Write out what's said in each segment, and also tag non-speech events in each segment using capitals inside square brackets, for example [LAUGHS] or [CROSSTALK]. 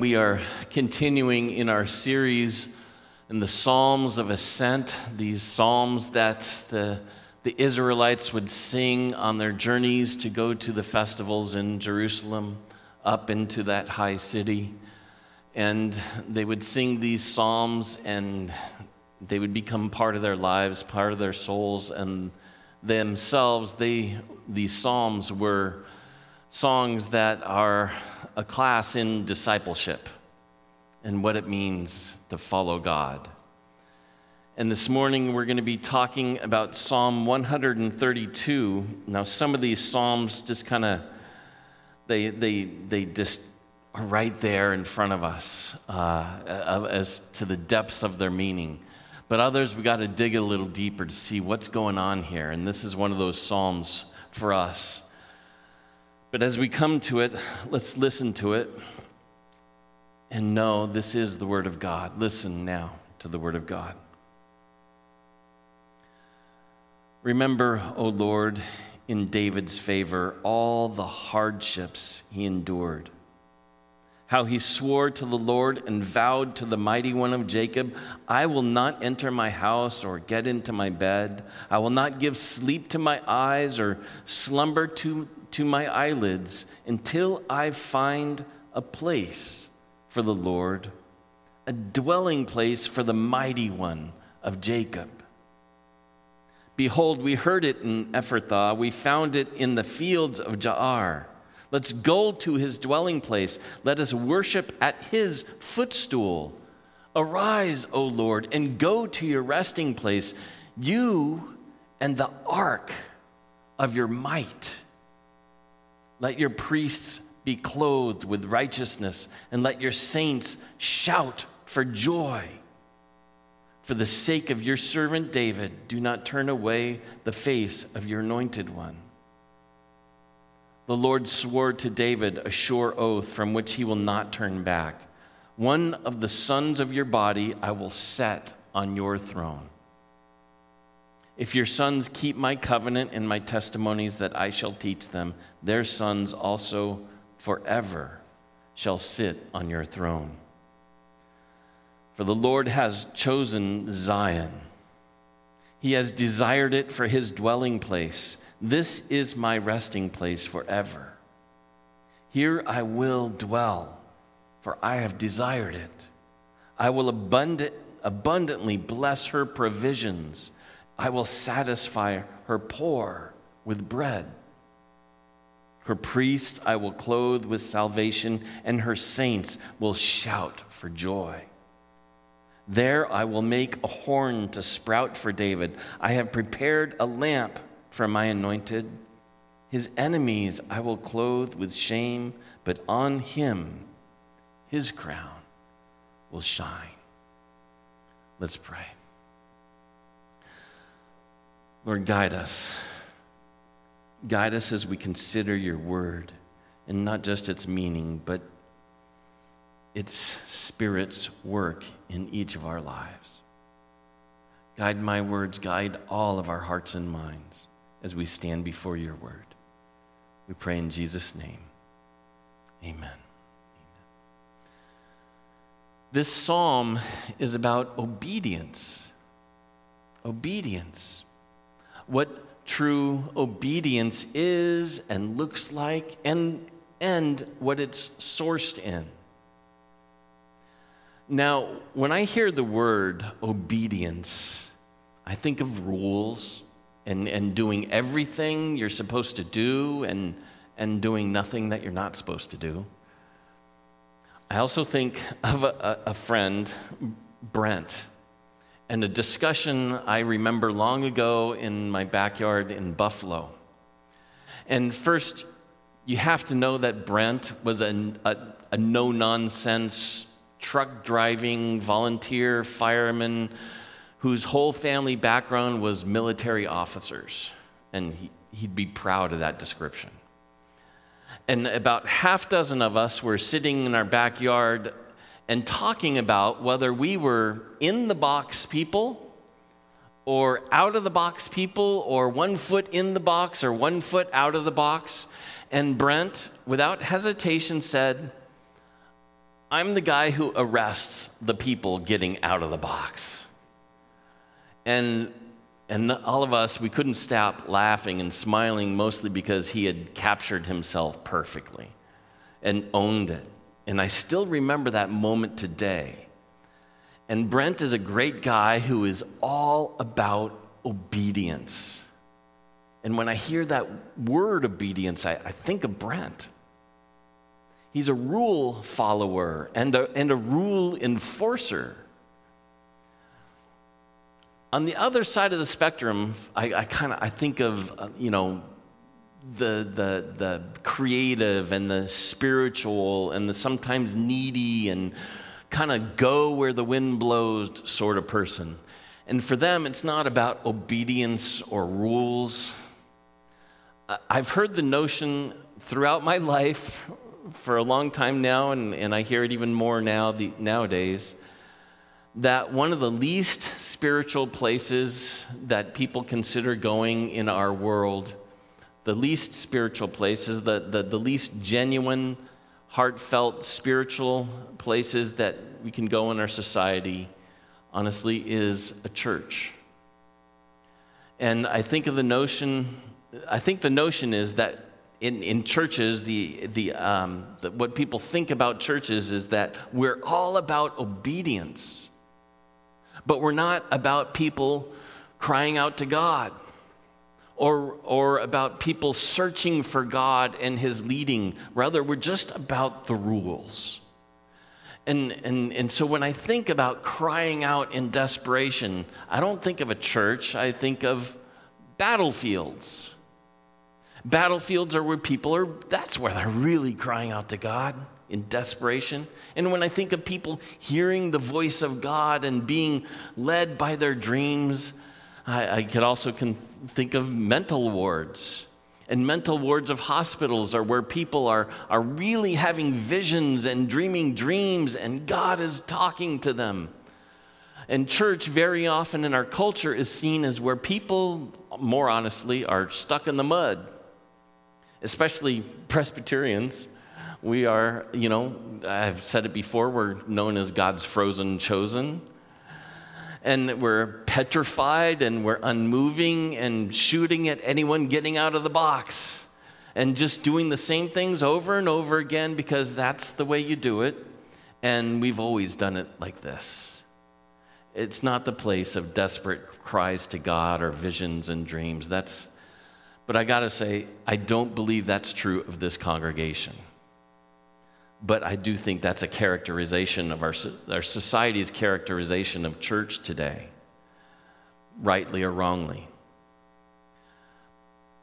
We are continuing in our series in the Psalms of Ascent, these psalms that the, the Israelites would sing on their journeys to go to the festivals in Jerusalem, up into that high city. And they would sing these psalms and they would become part of their lives, part of their souls, and themselves, they, these psalms were songs that are a class in discipleship and what it means to follow God. And this morning we're going to be talking about Psalm 132. Now, some of these psalms just kind of they they they just are right there in front of us uh, as to the depths of their meaning. But others we got to dig a little deeper to see what's going on here. And this is one of those psalms for us. But as we come to it, let's listen to it and know this is the Word of God. Listen now to the Word of God. Remember, O Lord, in David's favor, all the hardships he endured. How he swore to the Lord and vowed to the mighty one of Jacob, I will not enter my house or get into my bed. I will not give sleep to my eyes or slumber to to my eyelids until I find a place for the Lord, a dwelling place for the mighty one of Jacob. Behold, we heard it in Ephrathah, we found it in the fields of Jaar. Let's go to his dwelling place. Let us worship at his footstool. Arise, O Lord, and go to your resting place, you and the ark of your might. Let your priests be clothed with righteousness, and let your saints shout for joy. For the sake of your servant David, do not turn away the face of your anointed one. The Lord swore to David a sure oath from which he will not turn back. One of the sons of your body I will set on your throne. If your sons keep my covenant and my testimonies that I shall teach them, their sons also forever shall sit on your throne. For the Lord has chosen Zion. He has desired it for his dwelling place. This is my resting place forever. Here I will dwell, for I have desired it. I will abundant, abundantly bless her provisions I will satisfy her poor with bread. Her priests I will clothe with salvation, and her saints will shout for joy. There I will make a horn to sprout for David. I have prepared a lamp for my anointed. His enemies I will clothe with shame, but on him his crown will shine. Let's pray. Lord, guide us. Guide us as we consider your word, and not just its meaning, but its Spirit's work in each of our lives. Guide my words, guide all of our hearts and minds as we stand before your word. We pray in Jesus' name. Amen. Amen. This psalm is about obedience. Obedience what true obedience is and looks like and, and what it's sourced in. Now, when I hear the word obedience, I think of rules and, and doing everything you're supposed to do and, and doing nothing that you're not supposed to do. I also think of a, a friend, Brent and a discussion I remember long ago in my backyard in Buffalo. And first, you have to know that Brent was a, a, a no nonsense truck driving volunteer fireman whose whole family background was military officers. And he, he'd be proud of that description. And about half dozen of us were sitting in our backyard and talking about whether we were in the box people or out of the box people or one foot in the box or one foot out of the box. And Brent, without hesitation, said, I'm the guy who arrests the people getting out of the box. And, and all of us, we couldn't stop laughing and smiling mostly because he had captured himself perfectly and owned it. And I still remember that moment today. And Brent is a great guy who is all about obedience. And when I hear that word obedience, I, I think of Brent. He's a rule follower and a, and a rule enforcer. On the other side of the spectrum, I, I kind of I think of uh, you know the, the, the creative and the spiritual and the sometimes needy and kind of go where the wind blows sort of person. And for them, it's not about obedience or rules. I've heard the notion throughout my life for a long time now, and, and I hear it even more now the, nowadays, that one of the least spiritual places that people consider going in our world, the least spiritual places, the, the, the least genuine, heartfelt spiritual places that we can go in our society, honestly, is a church. And I think of the notion, I think the notion is that in, in churches, the, the, um, the, what people think about churches is that we're all about obedience, but we're not about people crying out to God or, or about people searching for God and His leading. Rather, we're just about the rules. And, and, and so when I think about crying out in desperation, I don't think of a church, I think of battlefields Battlefields are where people are, that's where they're really crying out to God in desperation. And when I think of people hearing the voice of God and being led by their dreams, I, I could also can think of mental wards. And mental wards of hospitals are where people are, are really having visions and dreaming dreams, and God is talking to them. And church, very often in our culture, is seen as where people, more honestly, are stuck in the mud especially Presbyterians. We are, you know, I've said it before, we're known as God's frozen chosen. And we're petrified and we're unmoving and shooting at anyone getting out of the box and just doing the same things over and over again because that's the way you do it. And we've always done it like this. It's not the place of desperate cries to God or visions and dreams. That's but I got to say, I don't believe that's true of this congregation. But I do think that's a characterization of our, our society's characterization of church today, rightly or wrongly.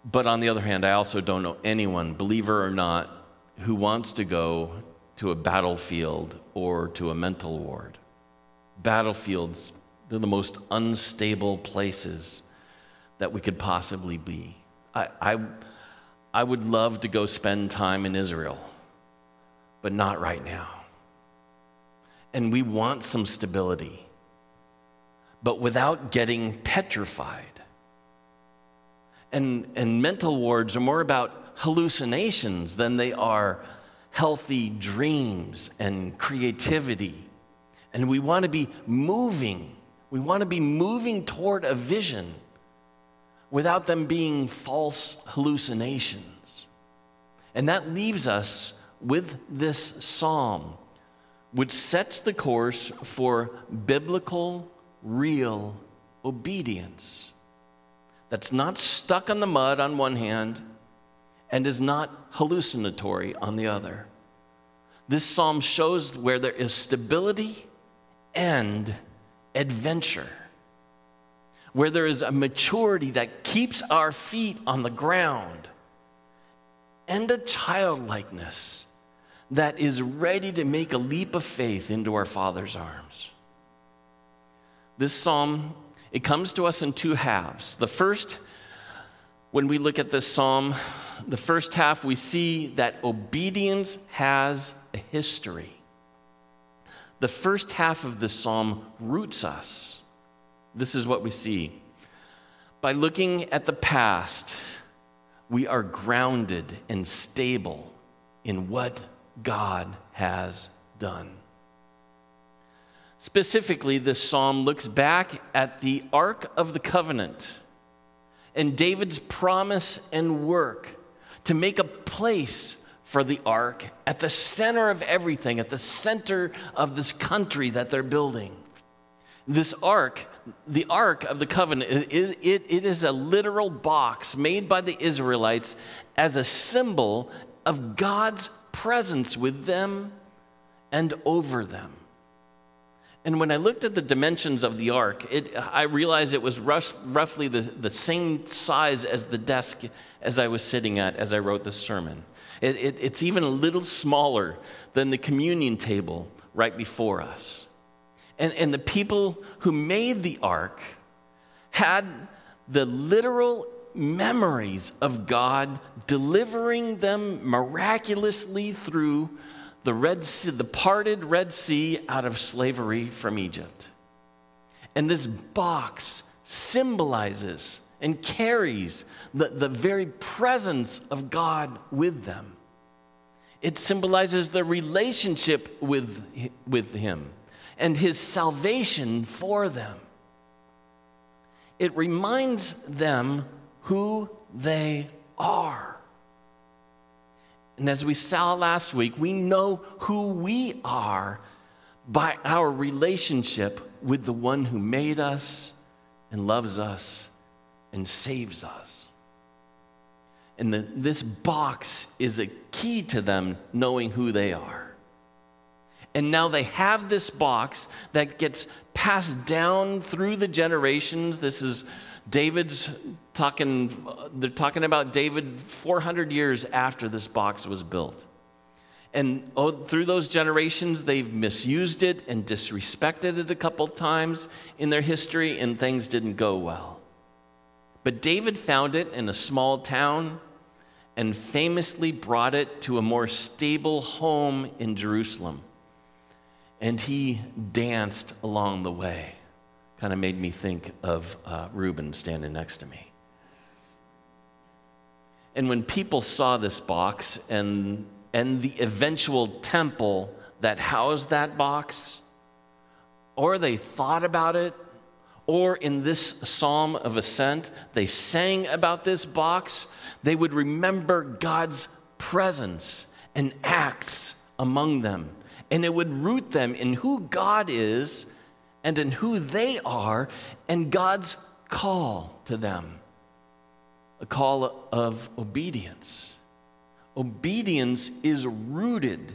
But on the other hand, I also don't know anyone, believer or not, who wants to go to a battlefield or to a mental ward. Battlefields, they're the most unstable places that we could possibly be. I, I, I would love to go spend time in Israel, but not right now. And we want some stability, but without getting petrified. And, and mental wards are more about hallucinations than they are healthy dreams and creativity. And we want to be moving. We want to be moving toward a vision without them being false hallucinations. And that leaves us with this psalm, which sets the course for biblical, real obedience. That's not stuck on the mud on one hand and is not hallucinatory on the other. This psalm shows where there is stability and adventure where there is a maturity that keeps our feet on the ground, and a childlikeness that is ready to make a leap of faith into our Father's arms. This psalm, it comes to us in two halves. The first, when we look at this psalm, the first half, we see that obedience has a history. The first half of this psalm roots us this is what we see. By looking at the past, we are grounded and stable in what God has done. Specifically, this psalm looks back at the Ark of the Covenant and David's promise and work to make a place for the ark at the center of everything, at the center of this country that they're building. This ark, the ark of the covenant, it, it, it is a literal box made by the Israelites as a symbol of God's presence with them and over them. And when I looked at the dimensions of the ark, it, I realized it was rough, roughly the, the same size as the desk as I was sitting at as I wrote this sermon. It, it, it's even a little smaller than the communion table right before us. And, and the people who made the ark had the literal memories of God delivering them miraculously through the Red sea, the parted Red Sea out of slavery from Egypt. And this box symbolizes and carries the, the very presence of God with them. It symbolizes the relationship with, with Him and His salvation for them. It reminds them who they are. And as we saw last week, we know who we are by our relationship with the one who made us and loves us and saves us. And the, this box is a key to them knowing who they are. And now they have this box that gets passed down through the generations. This is David's talking, they're talking about David 400 years after this box was built. And oh, through those generations, they've misused it and disrespected it a couple times in their history, and things didn't go well. But David found it in a small town and famously brought it to a more stable home in Jerusalem. And he danced along the way kind of made me think of uh, Reuben standing next to me. And when people saw this box and, and the eventual temple that housed that box, or they thought about it, or in this psalm of ascent, they sang about this box, they would remember God's presence and acts among them. And it would root them in who God is and in who they are and God's call to them a call of obedience. Obedience is rooted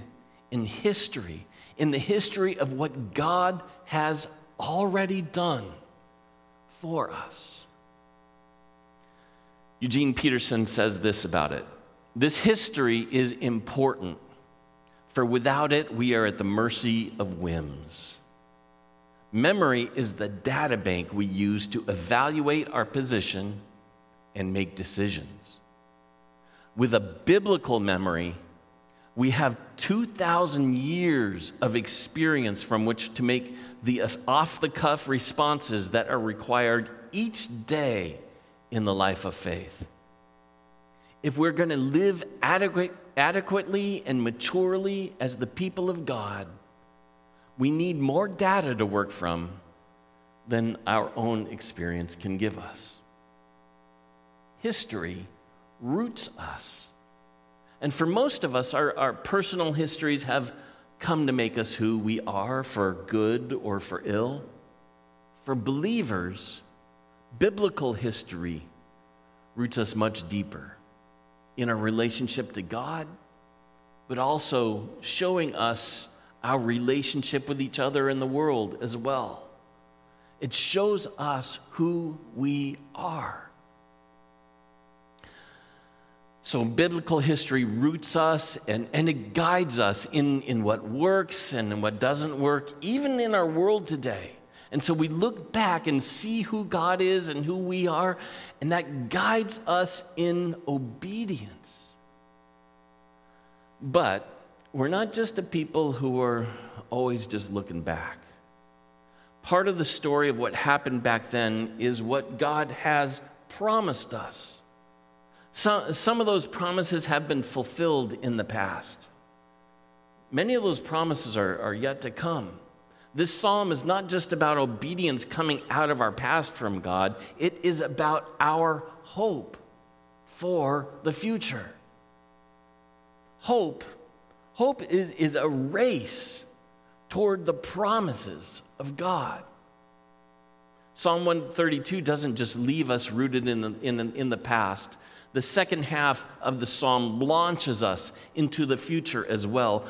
in history, in the history of what God has already done for us. Eugene Peterson says this about it this history is important, for without it, we are at the mercy of whims. Memory is the data bank we use to evaluate our position and make decisions. With a biblical memory, we have 2,000 years of experience from which to make the off the cuff responses that are required each day in the life of faith. If we're going to live adequate, adequately and maturely as the people of God, we need more data to work from than our own experience can give us. History roots us. And for most of us, our, our personal histories have come to make us who we are for good or for ill. For believers, biblical history roots us much deeper in our relationship to God, but also showing us our relationship with each other in the world as well. It shows us who we are. So, biblical history roots us and, and it guides us in, in what works and in what doesn't work, even in our world today. And so we look back and see who God is and who we are, and that guides us in obedience. But we're not just a people who are always just looking back. Part of the story of what happened back then is what God has promised us. Some, some of those promises have been fulfilled in the past. Many of those promises are, are yet to come. This psalm is not just about obedience coming out of our past from God, it is about our hope for the future. Hope, hope is, is a race toward the promises of God. Psalm 132 doesn't just leave us rooted in, the, in, in the past. The second half of the psalm launches us into the future as well.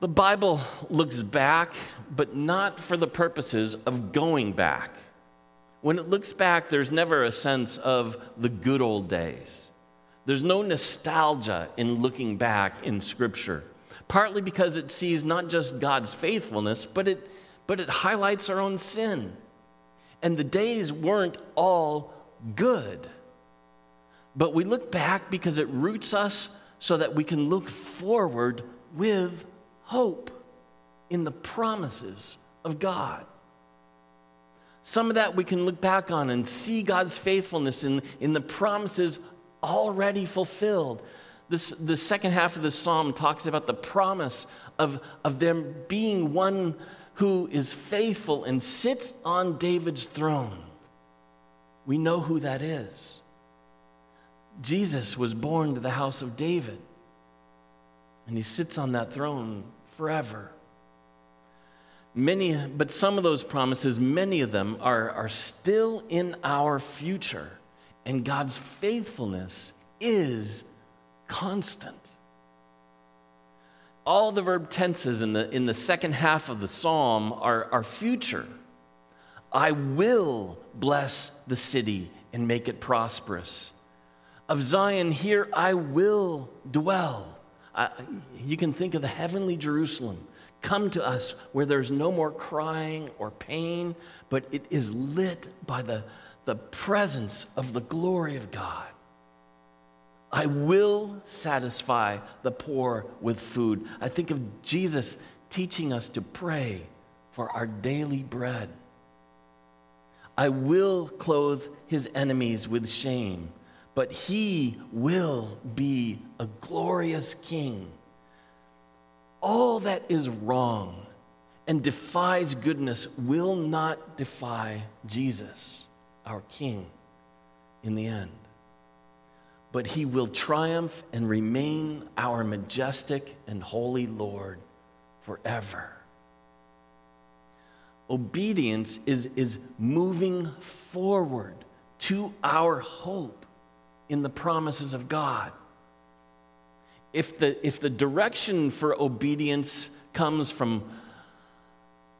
The Bible looks back, but not for the purposes of going back. When it looks back, there's never a sense of the good old days. There's no nostalgia in looking back in Scripture, partly because it sees not just God's faithfulness, but it, but it highlights our own sin. And the days weren't all good. But we look back because it roots us so that we can look forward with hope in the promises of God. Some of that we can look back on and see God's faithfulness in, in the promises already fulfilled. This, the second half of the psalm talks about the promise of, of them being one who is faithful and sits on David's throne. We know who that is. Jesus was born to the house of David, and he sits on that throne forever. Many, but some of those promises, many of them are, are still in our future, and God's faithfulness is constant. All the verb tenses in the, in the second half of the psalm are, are future. I will bless the city and make it prosperous. Of Zion, here I will dwell. Uh, you can think of the heavenly Jerusalem. Come to us where there's no more crying or pain, but it is lit by the, the presence of the glory of God. I will satisfy the poor with food. I think of Jesus teaching us to pray for our daily bread. I will clothe his enemies with shame but he will be a glorious king. All that is wrong and defies goodness will not defy Jesus, our king, in the end. But he will triumph and remain our majestic and holy Lord forever. Obedience is, is moving forward to our hope in the promises of God. If the, if the direction for obedience comes from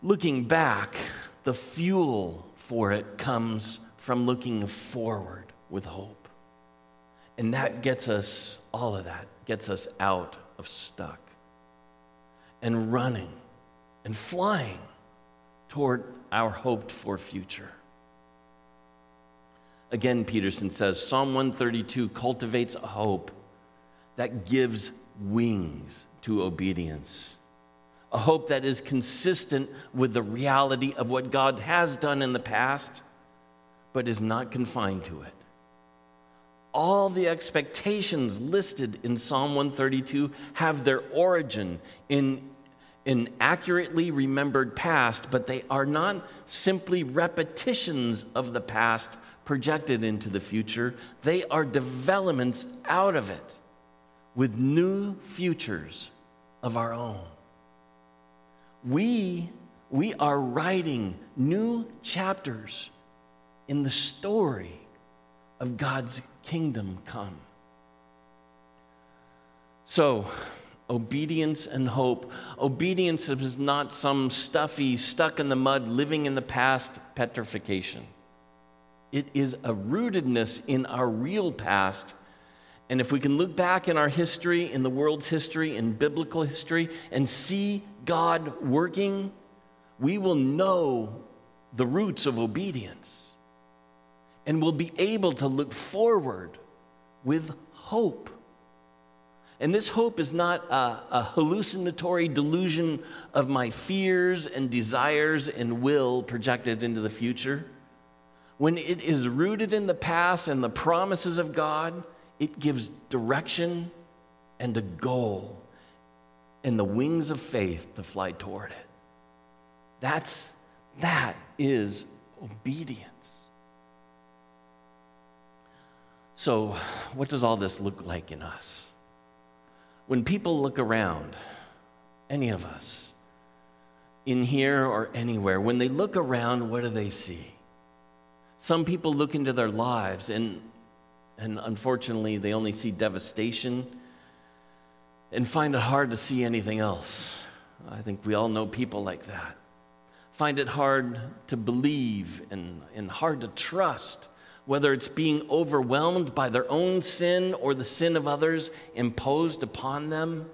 looking back, the fuel for it comes from looking forward with hope. And that gets us, all of that gets us out of stuck and running and flying toward our hoped for future. Again, Peterson says Psalm 132 cultivates a hope that gives wings to obedience. A hope that is consistent with the reality of what God has done in the past, but is not confined to it. All the expectations listed in Psalm 132 have their origin in an accurately remembered past, but they are not simply repetitions of the past projected into the future, they are developments out of it with new futures of our own. We, we are writing new chapters in the story of God's kingdom come. So, obedience and hope. Obedience is not some stuffy, stuck in the mud, living in the past petrification. It is a rootedness in our real past. And if we can look back in our history, in the world's history, in biblical history, and see God working, we will know the roots of obedience. And we'll be able to look forward with hope. And this hope is not a, a, hallucinatory delusion of my fears and desires and will projected into the future. When it is rooted in the past and the promises of God, it gives direction and a goal. and the wings of faith to fly toward it. That's, that is obedience. So, what does all this look like in us? When people look around, any of us, in here or anywhere, when they look around, what do they see? Some people look into their lives and, and unfortunately, they only see devastation and find it hard to see anything else. I think we all know people like that. Find it hard to believe and, and hard to trust, whether it's being overwhelmed by their own sin or the sin of others imposed upon them,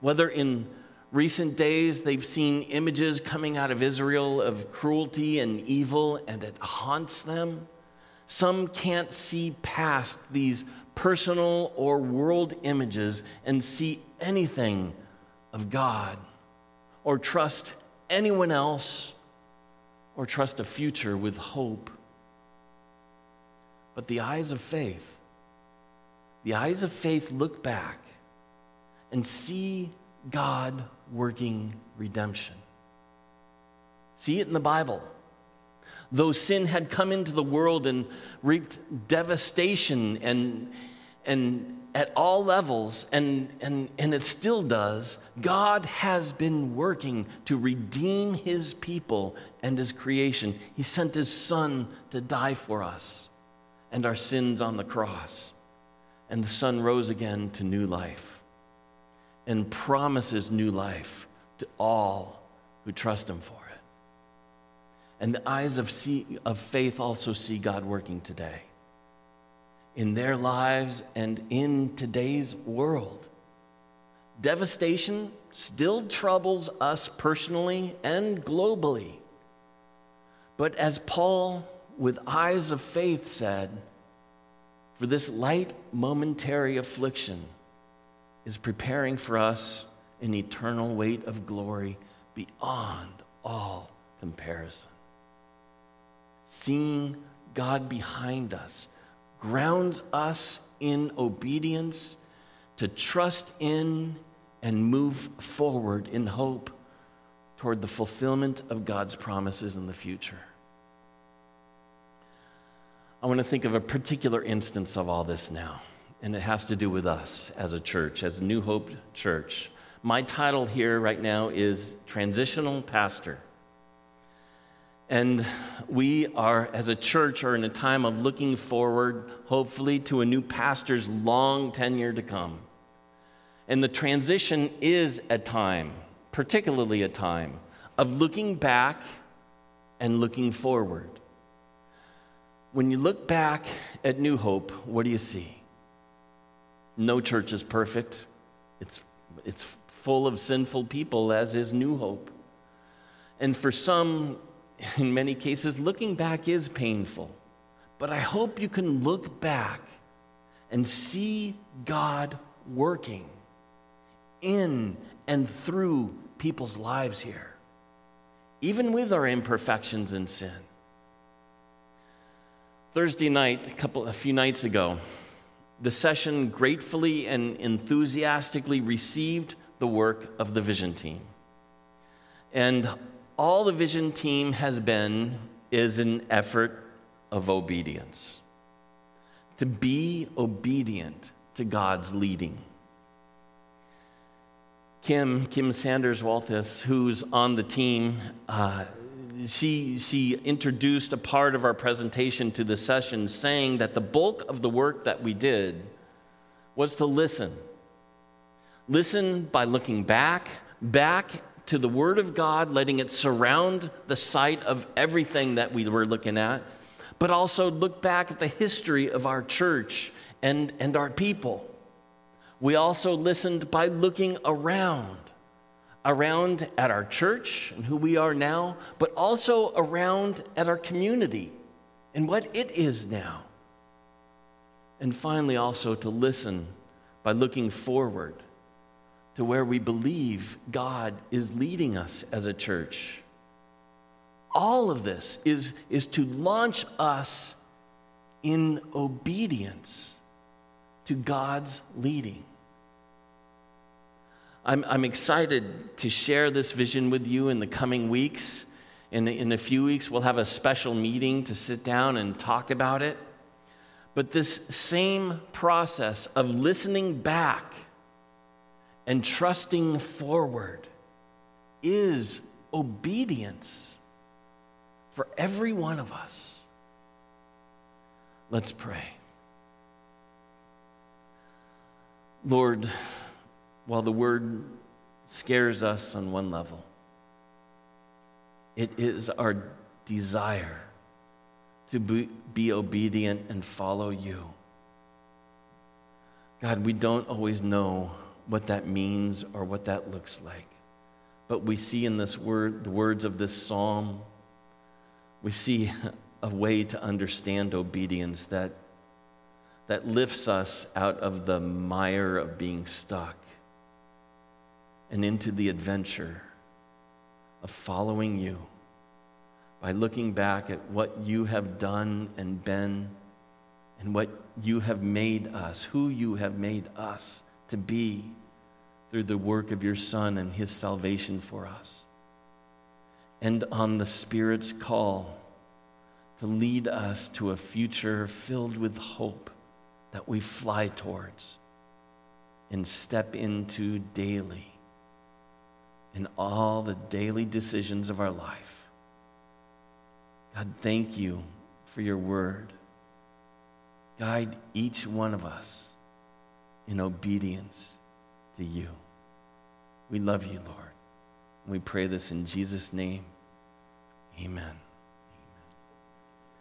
whether in recent days they've seen images coming out of Israel of cruelty and evil and it haunts them. Some can't see past these personal or world images and see anything of God or trust anyone else or trust a future with hope. But the eyes of faith, the eyes of faith look back and see God working redemption. See it in the Bible. Though sin had come into the world and reaped devastation and, and at all levels, and, and, and it still does, God has been working to redeem his people and his creation. He sent his son to die for us and our sins on the cross. And the son rose again to new life and promises new life to all who trust him for it. And the eyes of, see, of faith also see God working today in their lives and in today's world. Devastation still troubles us personally and globally. But as Paul, with eyes of faith, said, for this light momentary affliction is preparing for us an eternal weight of glory beyond all comparison. Seeing God behind us grounds us in obedience to trust in and move forward in hope toward the fulfillment of God's promises in the future. I want to think of a particular instance of all this now, and it has to do with us as a church, as New Hope Church. My title here right now is Transitional Pastor. And we are, as a church, are in a time of looking forward, hopefully, to a new pastor's long tenure to come. And the transition is a time, particularly a time, of looking back and looking forward. When you look back at New Hope, what do you see? No church is perfect. It's, it's full of sinful people, as is New Hope. And for some, [LAUGHS] in many cases, looking back is painful. But I hope you can look back and see God working in and through people's lives here, even with our imperfections and sin. Thursday night, a couple a few nights ago, the session gratefully and enthusiastically received the work of the vision team. And all the vision team has been is an effort of obedience. To be obedient to God's leading. Kim, Kim Sanders Walthus, who's on the team, uh, she, she introduced a part of our presentation to the session saying that the bulk of the work that we did was to listen. Listen by looking back, back to the Word of God, letting it surround the sight of everything that we were looking at, but also look back at the history of our church and, and our people. We also listened by looking around, around at our church and who we are now, but also around at our community and what it is now. And finally, also to listen by looking forward to where we believe God is leading us as a church. All of this is, is to launch us in obedience to God's leading. I'm, I'm excited to share this vision with you in the coming weeks. In, in a few weeks, we'll have a special meeting to sit down and talk about it. But this same process of listening back and trusting forward is obedience for every one of us. Let's pray. Lord, while the word scares us on one level, it is our desire to be, be obedient and follow you. God, we don't always know what that means or what that looks like. But we see in this word, the words of this psalm, we see [LAUGHS] a way to understand obedience that, that lifts us out of the mire of being stuck and into the adventure of following you by looking back at what you have done and been and what you have made us, who you have made us to be through the work of your Son and his salvation for us. And on the Spirit's call to lead us to a future filled with hope that we fly towards and step into daily in all the daily decisions of our life. God, thank you for your word. Guide each one of us in obedience to you. We love you, Lord. We pray this in Jesus' name. Amen.